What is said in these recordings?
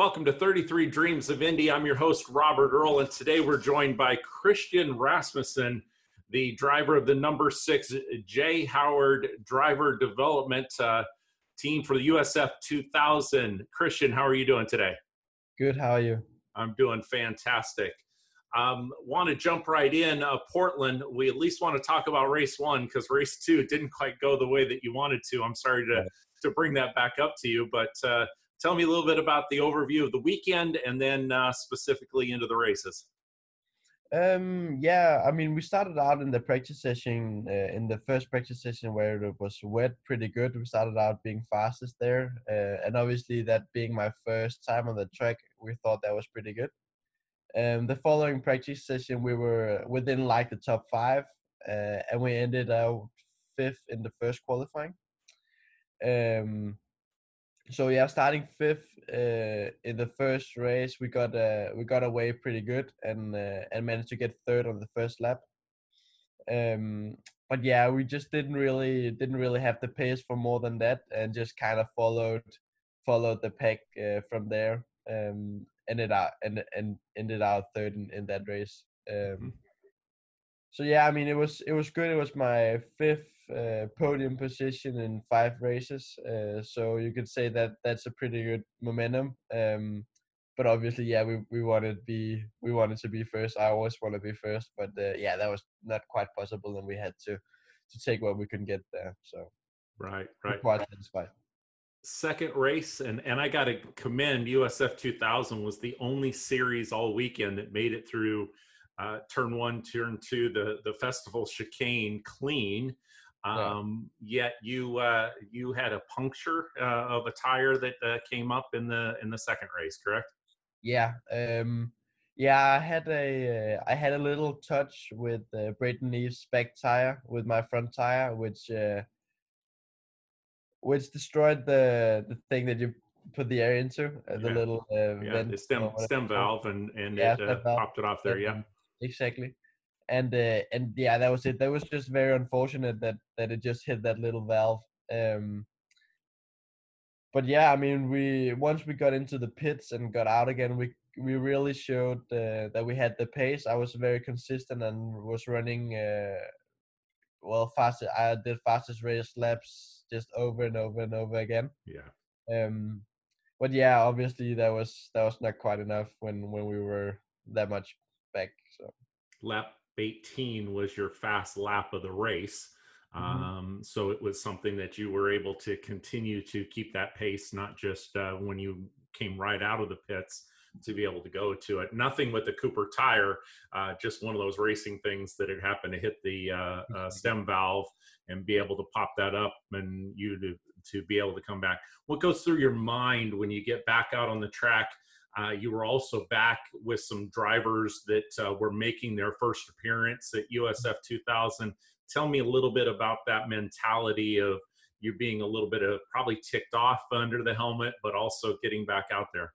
Welcome to 33 Dreams of Indy. I'm your host, Robert Earl, and today we're joined by Christian Rasmussen, the driver of the number six Jay Howard Driver Development uh, Team for the USF 2000. Christian, how are you doing today? Good. How are you? I'm doing fantastic. Um, want to jump right in. Uh, Portland, we at least want to talk about race one because race two didn't quite go the way that you wanted to. I'm sorry to, to bring that back up to you, but uh, tell me a little bit about the overview of the weekend and then uh, specifically into the races. Um, yeah, I mean, we started out in the practice session, uh, in the first practice session where it was wet pretty good. We started out being fastest there. Uh, and obviously, that being my first time on the track, we thought that was pretty good. Um, the following practice session, we were within like the top five, uh, and we ended out fifth in the first qualifying. Um, so yeah, starting fifth uh, in the first race, we got uh, we got away pretty good and uh, and managed to get third on the first lap. Um, but yeah, we just didn't really didn't really have the pace for more than that, and just kind of followed followed the pack uh, from there. Um, ended out and and ended out third in, in that race. Um, so yeah, I mean it was it was good. It was my fifth uh, podium position in five races, uh, so you could say that that's a pretty good momentum. Um, but obviously, yeah, we we wanted to be we wanted to be first. I always want to be first, but uh, yeah, that was not quite possible, and we had to to take what we could get there. So right, right, quite satisfied second race and and i got to commend usf 2000 was the only series all weekend that made it through uh, turn one turn two the the festival chicane clean um, yeah. yet you uh, you had a puncture uh, of a tire that uh, came up in the in the second race correct yeah um yeah i had a uh, I had a little touch with uh, Braden Eves' spec tire with my front tire which uh, which destroyed the the thing that you put the air into, uh, the yeah. little uh, yeah, the stem stem valve, and and yeah, it uh, popped it off there. Yeah, exactly. And uh, and yeah, that was it. That was just very unfortunate that that it just hit that little valve. Um, but yeah, I mean, we once we got into the pits and got out again, we we really showed uh, that we had the pace. I was very consistent and was running uh, well fast. I did fastest race laps just over and over and over again. Yeah. Um, but yeah, obviously that was that was not quite enough when when we were that much back. So lap 18 was your fast lap of the race. Mm-hmm. Um, so it was something that you were able to continue to keep that pace, not just uh, when you came right out of the pits, to be able to go to it. Nothing with the Cooper tire, uh, just one of those racing things that had happened to hit the uh, uh, mm-hmm. stem valve and be able to pop that up and you to, to be able to come back. What goes through your mind when you get back out on the track? Uh, you were also back with some drivers that uh, were making their first appearance at USF 2000. Tell me a little bit about that mentality of you being a little bit of probably ticked off under the helmet, but also getting back out there.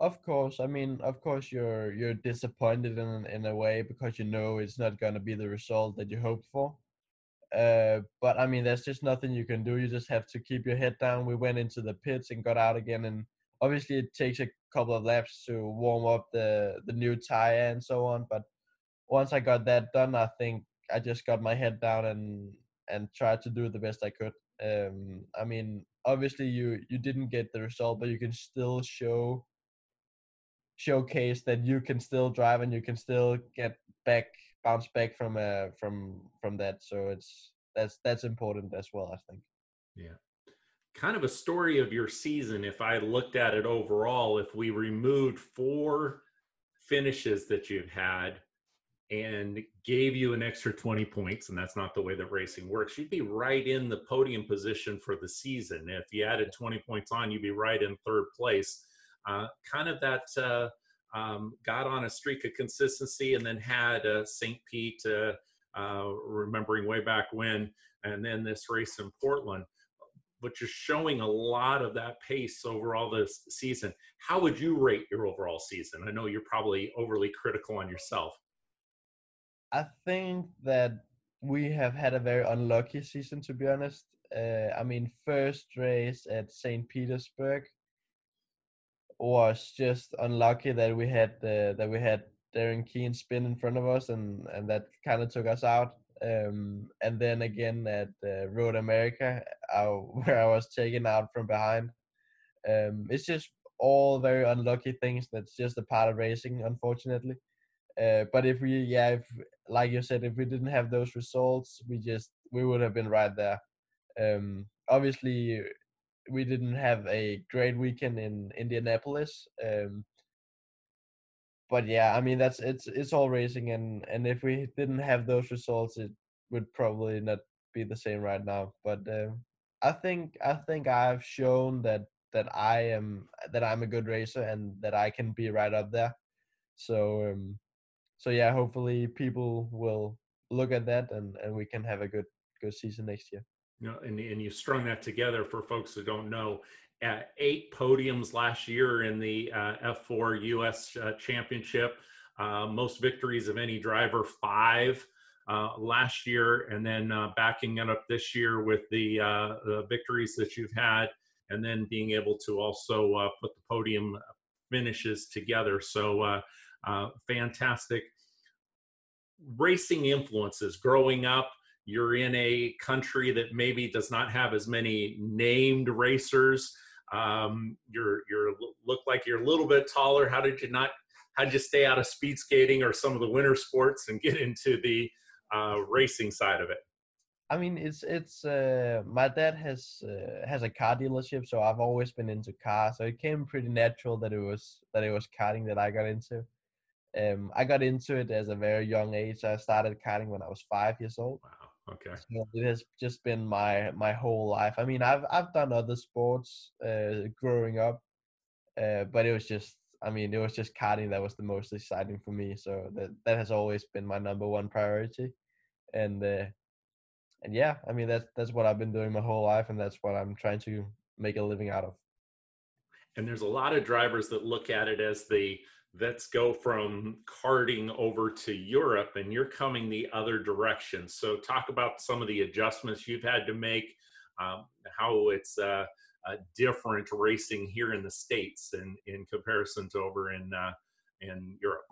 Of course, I mean, of course, you're you're disappointed in in a way because you know it's not going to be the result that you hoped for. Uh, but I mean, there's just nothing you can do. You just have to keep your head down. We went into the pits and got out again, and obviously it takes a couple of laps to warm up the the new tire and so on. But once I got that done, I think I just got my head down and and tried to do the best I could. Um, I mean, obviously you you didn't get the result, but you can still show showcase that you can still drive and you can still get back bounce back from uh from from that so it's that's that's important as well i think yeah kind of a story of your season if i looked at it overall if we removed four finishes that you've had and gave you an extra 20 points and that's not the way that racing works you'd be right in the podium position for the season if you added 20 points on you'd be right in third place uh, kind of that uh, um, got on a streak of consistency and then had uh, St. Pete, uh, uh, remembering way back when, and then this race in Portland. But you're showing a lot of that pace overall this season. How would you rate your overall season? I know you're probably overly critical on yourself. I think that we have had a very unlucky season, to be honest. Uh, I mean, first race at St. Petersburg, was just unlucky that we had uh, that we had Darren Keen spin in front of us, and and that kind of took us out. Um, and then again at uh, Road America, I, where I was taken out from behind. Um, it's just all very unlucky things. That's just a part of racing, unfortunately. Uh, but if we, yeah, if like you said, if we didn't have those results, we just we would have been right there. Um, obviously, we didn't have a great weekend in Indianapolis. Um, but yeah, I mean that's it's it's all racing, and and if we didn't have those results, it would probably not be the same right now. But uh, I think I think I've shown that that I am that I'm a good racer and that I can be right up there. So um, so yeah, hopefully people will look at that and and we can have a good good season next year. You know, and and you strung that together for folks who don't know. Uh, eight podiums last year in the uh, F4 US uh, Championship, uh, most victories of any driver, five uh, last year, and then uh, backing it up this year with the, the victories that you've had and then being able to also put the podium finishes together. So fantastic. Racing influences growing up. You're in a country that maybe does not have as many named racers. Um, you're you're look like you're a little bit taller. How did you not? How did you stay out of speed skating or some of the winter sports and get into the uh, racing side of it? I mean, it's it's uh, my dad has uh, has a car dealership, so I've always been into cars. So it came pretty natural that it was that it was karting that I got into. Um, I got into it as a very young age. I started karting when I was five years old. Wow. Okay. So it has just been my my whole life. I mean, I've I've done other sports uh, growing up, uh, but it was just I mean, it was just karting that was the most exciting for me. So that that has always been my number one priority, and uh, and yeah, I mean that's that's what I've been doing my whole life, and that's what I'm trying to make a living out of. And there's a lot of drivers that look at it as the let's go from karting over to Europe, and you're coming the other direction. So talk about some of the adjustments you've had to make, um, how it's uh, uh, different racing here in the states and in comparison to over in uh, in Europe.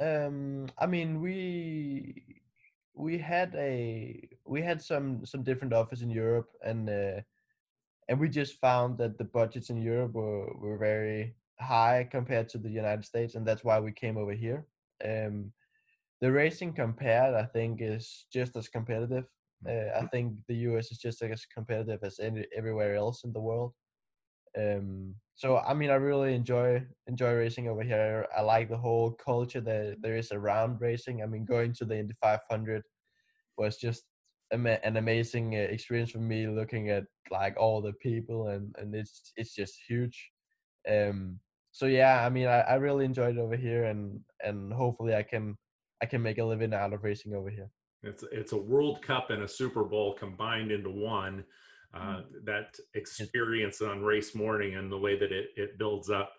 Um, I mean, we we had a we had some some different offers in Europe and uh, and we just found that the budgets in Europe were, were very high compared to the United States and that's why we came over here. Um, the racing compared I think is just as competitive. Uh, I mm-hmm. think the US is just as competitive as any, everywhere else in the world. Um, so I mean I really enjoy enjoy racing over here. I like the whole culture that there is around racing. I mean going to the Indy 500 was just an amazing uh, experience for me looking at like all the people and and it's it's just huge. Um, so yeah, I mean I, I really enjoyed it over here and and hopefully I can I can make a living out of racing over here. It's it's a World Cup and a Super Bowl combined into one uh, mm. that experience on race morning and the way that it, it builds up.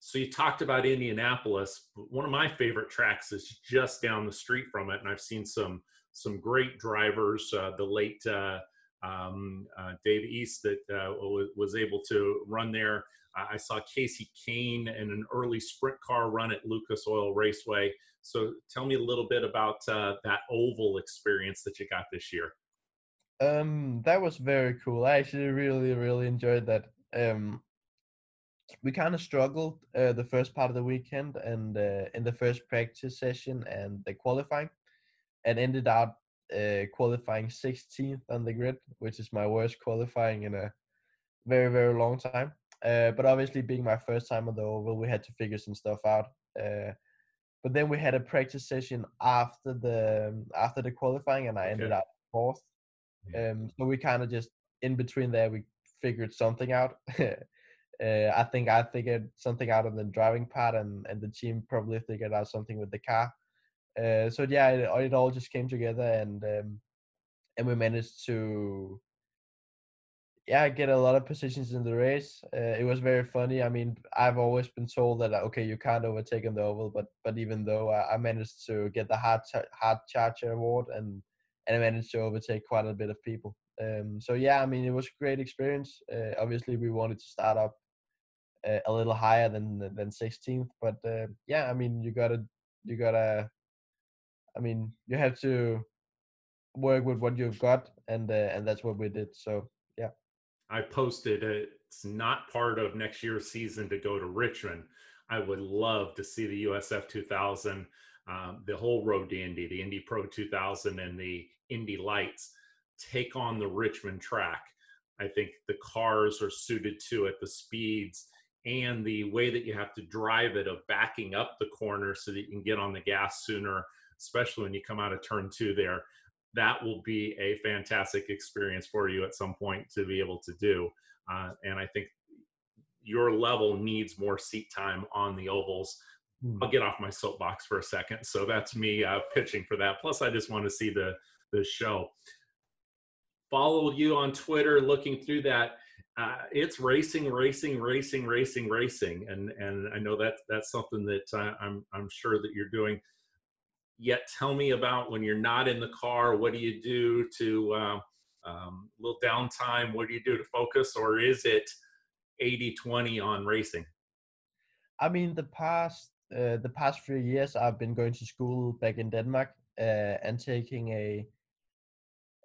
So you talked about Indianapolis. One of my favorite tracks is just down the street from it, and I've seen some some great drivers. Uh, the late uh, um, uh, Dave Steele that uh, was, was able to run there. I saw Kasey Kahne in an early sprint car run at Lucas Oil Raceway. So tell me a little bit about uh, that oval experience that you got this year. Um, that was very cool. I actually really, really enjoyed that. Um, we kind of struggled uh, the first part of the weekend and uh, in the first practice session and the qualifying, and ended up uh, qualifying 16th on the grid, which is my worst qualifying in a very, very long time. Uh, but obviously, being my first time on the oval, we had to figure some stuff out. Uh, but then we had a practice session after the after the qualifying, and I okay. ended up fourth. Um, so we kind of just in between there, we figured something out. uh, I think I figured something out on the driving part, and, and the team probably figured out something with the car. Uh, so yeah, it, it, all just came together, and um, and we managed to yeah I get a lot of positions in the race. Uh, it was very funny. I mean, I've always been told that okay, you can't overtake on the oval, but but even though I, I managed to get the hard hard charger award and and I managed to overtake quite a bit of people. Um, so yeah, I mean, it was a great experience. Uh, obviously, we wanted to start up uh, a little higher than than 16th. But uh, yeah, I mean, you gotta you gotta. I mean, you have to work with what you've got, and uh, and that's what we did. So. I posted it's not part of next year's season to go to Richmond. I would love to see the USF 2000, um, the whole road to Indy, the Indy Pro 2000, and the Indy Lights take on the Richmond track. I think the cars are suited to it, the speeds, and the way that you have to drive it of backing up the corner so that you can get on the gas sooner, especially when you come out of turn two there. That will be a fantastic experience for you at some point to be able to do. Uh, and I think your level needs more seat time on the ovals. Hmm. I'll get off my soapbox for a second. So that's me uh, pitching for that. Plus, I just want to see the the show. Follow you on Twitter, looking through that. Uh, it's racing, racing, racing, racing, racing, and and I know that that's something that uh, I'm I'm sure that you're doing. Yet, tell me about when you're not in the car. What do you do to uh, um, little downtime? What do you do to focus, or is it 80-20 on racing? I mean, the past uh, the past few years, I've been going to school back in Denmark uh, and taking a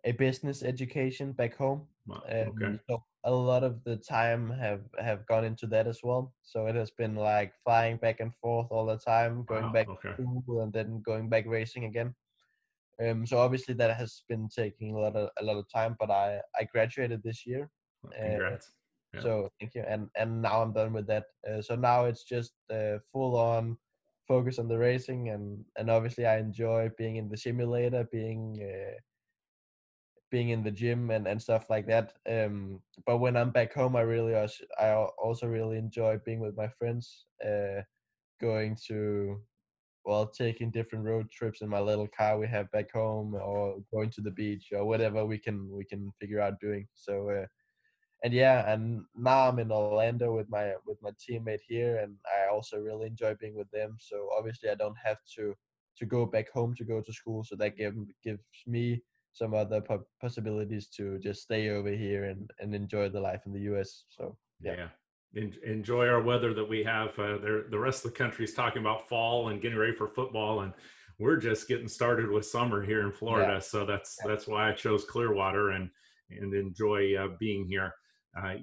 a business education back home. Wow, okay. Um, so a lot of the time have have gone into that as well. So it has been like flying back and forth all the time, going wow, back okay. and then going back racing again. Um, so obviously that has been taking a lot of a lot of time. But I I graduated this year. Well, congrats. Uh, yeah. So thank you, and and now I'm done with that. Uh, so now it's just uh, full on focus on the racing, and and obviously I enjoy being in the simulator, being uh, being in the gym and and stuff like that. Um, but when I'm back home, I really I also really enjoy being with my friends, uh, going to well taking different road trips in my little car we have back home or going to the beach or whatever we can we can figure out doing so uh, and yeah, and now I'm in Orlando with my with my teammate here, and I also really enjoy being with them. So obviously, I don't have to to go back home to go to school, so that give, gives me some other po- possibilities to just stay over here and and enjoy the life in the U.S. So yeah. yeah. enjoy our weather that we have. Uh, there, the rest of the country is talking about fall and getting ready for football, and we're just getting started with summer here in Florida. Yeah. So that's yeah. that's why I chose Clearwater and and enjoy uh, being here uh,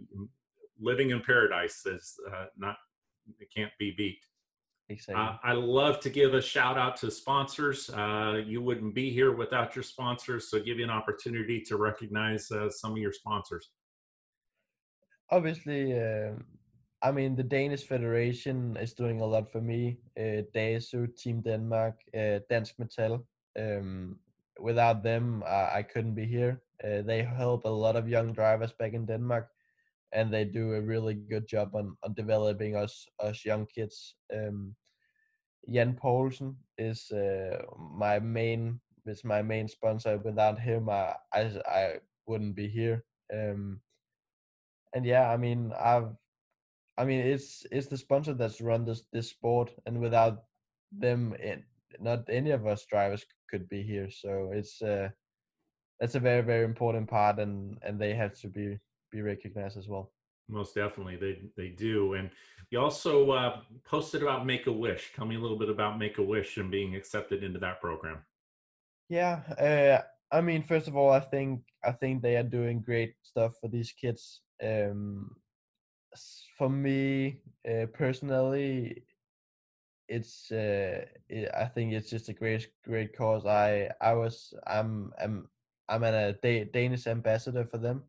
living in paradise is uh, not it can't be beat. Uh, I love to give a shout out to sponsors. Uh, you wouldn't be here without your sponsors, so give you an opportunity to recognize uh, some of your sponsors. Obviously, um, I mean the Danish Federation is doing a lot for me. Uh, DASU, Team Denmark, uh, Dansk Metal. Um, without them, I couldn't be here. Uh, they help a lot of young drivers back in Denmark and they do a really good job on, on developing us us young kids. Um, Jan Poulsen is uh, my main is my main sponsor. Without him, I I, I wouldn't be here. Um, and yeah, I mean I've I mean it's it's the sponsor that's run this this sport, and without them, it, not any of us drivers could be here. So it's uh, that's a very very important part, and and they have to be be recognized as well. Most definitely, they they do. And you also uh, posted about Make a Wish. Tell me a little bit about Make a Wish and being accepted into that program. Yeah, uh, I mean, first of all, I think I think they are doing great stuff for these kids. Um, for me uh, personally, it's uh, it, I think it's just a great great cause. I I was I'm I'm I'm a Danish ambassador for them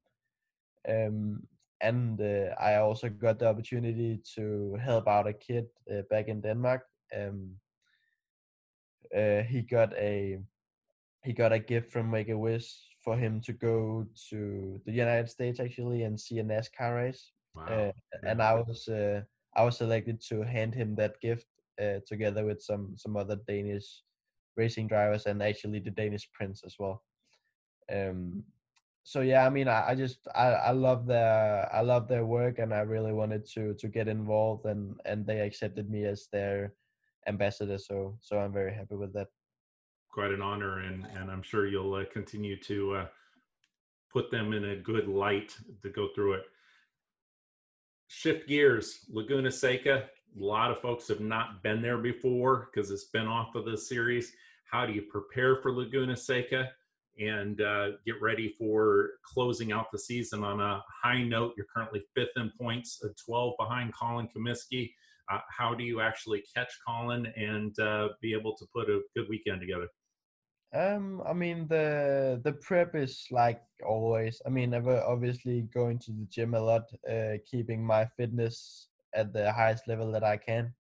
um, and uh, I also got the opportunity to help out a kid uh, back in Denmark. Um, uh, he got a he got a gift from Make a Wish for him to go to the United States actually and see a NASCAR race. Wow. Uh, and I was uh, I was selected to hand him that gift uh, together with some some other Danish racing drivers and actually the Danish prince as well. Um, so yeah, I mean, I, I just I, I love their I love their work, and I really wanted to to get involved, and and they accepted me as their ambassador. So so I'm very happy with that. Quite an honor, and and I'm sure you'll uh, continue to uh, put them in a good light to go through it. shift gears. Laguna Seca. A lot of folks have not been there before because it's been off of the series. How do you prepare for Laguna Seca and uh, get ready for closing out the season on a high note? You're currently fifth in points, 12 behind Colin Kaminsky. Uh, how do you actually catch Colin and uh, be able to put a good weekend together? Um, I mean the the prep is like always. I mean, I've obviously going to the gym a lot, uh, keeping my fitness at the highest level that I can.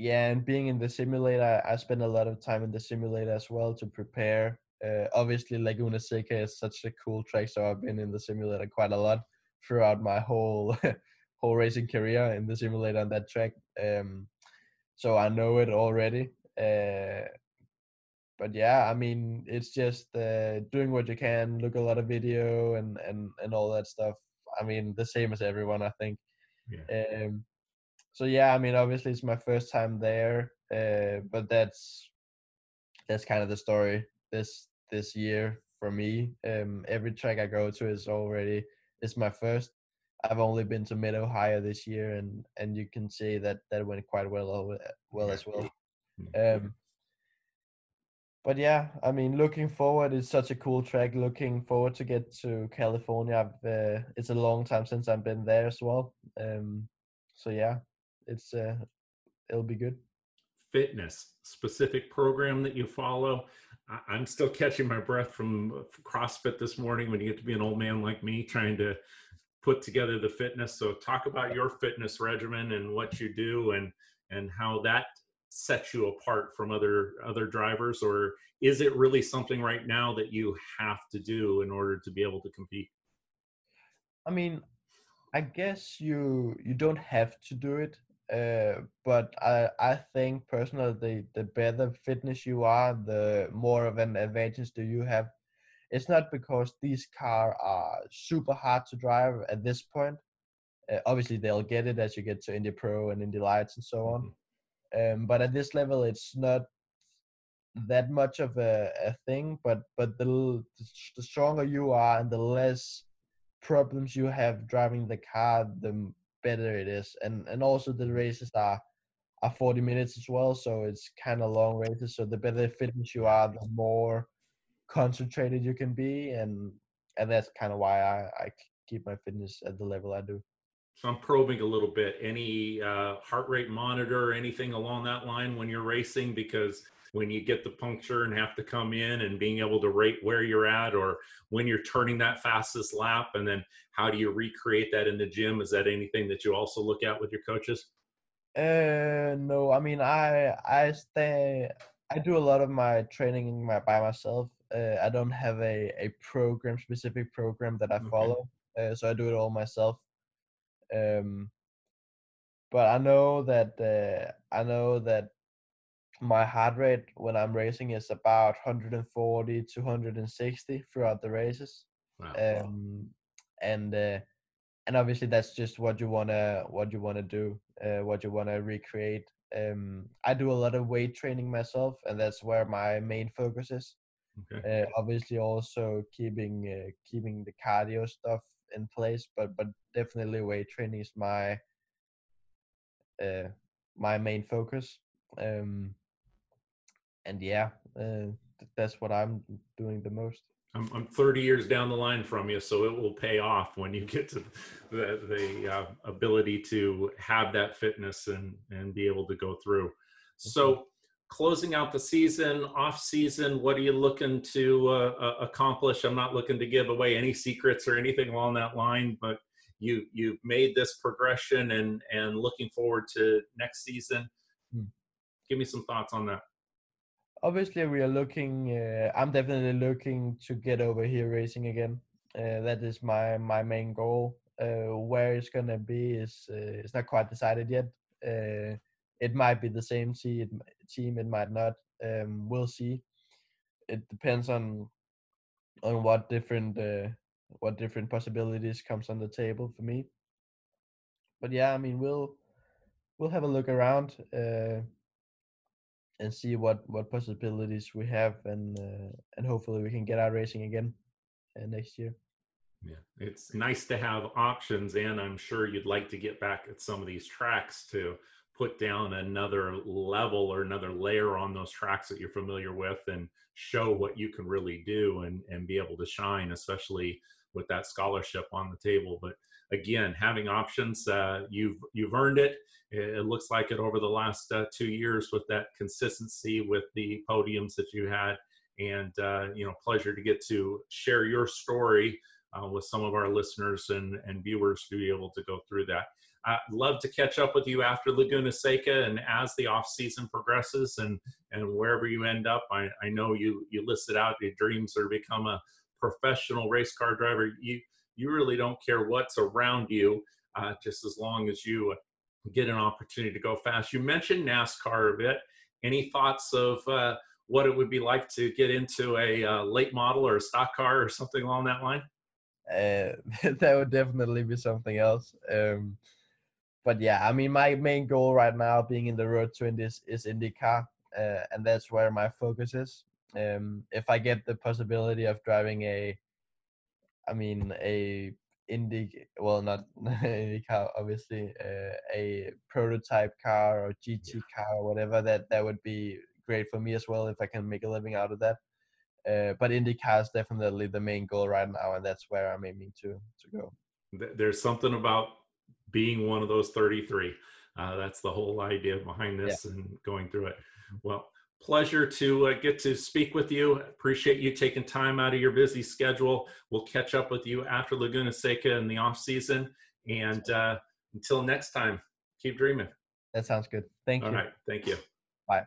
Yeah, and being in the simulator, I spend a lot of time in the simulator as well to prepare. Uh, obviously, Laguna Seca is such a cool track, so I've been in the simulator quite a lot throughout my whole whole racing career in the simulator on that track. Um, so I know it already. Uh, but yeah, I mean, it's just uh, doing what you can, look a lot of video and and and all that stuff. I mean, the same as everyone, I think. Yeah. Um, so yeah, I mean, obviously it's my first time there, uh, but that's that's kind of the story this this year for me. Um, every track I go to is already it's my first. I've only been to Mid Ohio this year, and and you can see that that went quite well well as well. Mm-hmm. Um, but yeah, I mean, looking forward, it's such a cool track. Looking forward to get to California. Uh, it's a long time since I've been there as well. Um, so yeah, it's uh, it'll be good. Fitness specific program that you follow. I- I'm still catching my breath from CrossFit this morning when you get to be an old man like me trying to put together the fitness. So talk about your fitness regimen and what you do and and how that sets you apart from other other drivers or is it really something right now that you have to do in order to be able to compete i mean i guess you you don't have to do it uh, but I, I think personally the, the better fitness you are the more of an advantage do you have. It's not because these cars are super hard to drive at this point. Uh, obviously they'll get it as you get to indy pro and indy lights and so on. Mm-hmm. Um, but at this level it's not that much of a, a thing but but the the stronger you are and the less problems you have driving the car the better it is and and also the races are are 40 minutes as well so it's kind of long races so the better fitness you are the more concentrated you can be and and that's kind of why I, I keep my fitness at the level I do so I'm probing a little bit. Any uh, heart rate monitor, or anything along that line when you're racing? Because when you get the puncture and have to come in and being able to rate where you're at or when you're turning that fastest lap and then how do you recreate that in the gym? Is that anything that you also look at with your coaches? Uh no i mean i i stay i do a lot of my training my, by myself. Uh, i don't have a a program specific program that i follow okay. uh, so i do it all myself. Um, but I know that uh, I know that my heart rate when I'm racing is about 140 to 160 throughout the races. Wow. Um, and uh, and obviously that's just what you wanna what you wanna do, uh, what you wanna recreate. Um, I do a lot of weight training myself, and that's where my main focus is. Okay. Uh, obviously, also keeping uh, keeping the cardio stuff in place, but but definitely weight training is my uh, my main focus. Um, and yeah, uh, that's what I'm doing the most. I'm, I'm 30 years down the line from you, so it will pay off when you get to the, the uh, ability to have that fitness and, and be able to go through. So, closing out the season, off season, what are you looking to uh, accomplish? I'm not looking to give away any secrets or anything along that line, but you you've made this progression and and looking forward to next season. Hmm. Give me some thoughts on that. Obviously, we are looking. Uh, I'm definitely looking to get over here racing again. Uh, that is my my main goal. Uh, where it's gonna be is uh, it's not quite decided yet it might be the same team. It might not. Um, we'll see. It depends on on what different uh, what different possibilities comes on the table for me. But yeah, I mean, we'll we'll have a look around uh, and see what what possibilities we have, and uh, and hopefully we can get out racing again uh, next year. Yeah, it's nice to have options, and I'm sure you'd like to get back at some of these tracks to put down another level or another layer on those tracks that you're familiar with and show what you can really do and, and be able to shine, especially with that scholarship on the table. But again, having options, uh, you've you've earned it. It looks like it over the last uh, two years with that consistency with the podiums that you had, and uh, you know, pleasure to get to share your story uh, with some of our listeners and, and viewers to be able to go through that. I'd love to catch up with you after Laguna Seca and as the off season progresses and and wherever you end up. I, I know you you listed out your dreams are to become a professional race car driver. You you really don't care what's around you, uh, just as long as you get an opportunity to go fast. You mentioned NASCAR a bit. Any thoughts of uh, what it would be like to get into a uh, late model or a stock car or something along that line? Uh, that would definitely be something else. Um, but yeah, I mean, my main goal right now, being in the road to Indy, is IndyCar, uh, and that's where my focus is. Um, if I get the possibility of driving a, I mean, a Indy, well, not IndyCar, obviously, uh, a prototype car or GT yeah. car or whatever, that that would be great for me as well if I can make a living out of that. Uh, but IndyCar is definitely the main goal right now, and that's where I'm aiming to to go. There's something about being one of those 33. Uh, that's the whole idea behind this yeah. and going through it. Well, pleasure to uh, get to speak with you. Appreciate you taking time out of your busy schedule. We'll catch up with you after Laguna Seca in the off season. And uh, until next time, keep dreaming. That sounds good. Thank All you. All right. Thank you. Bye.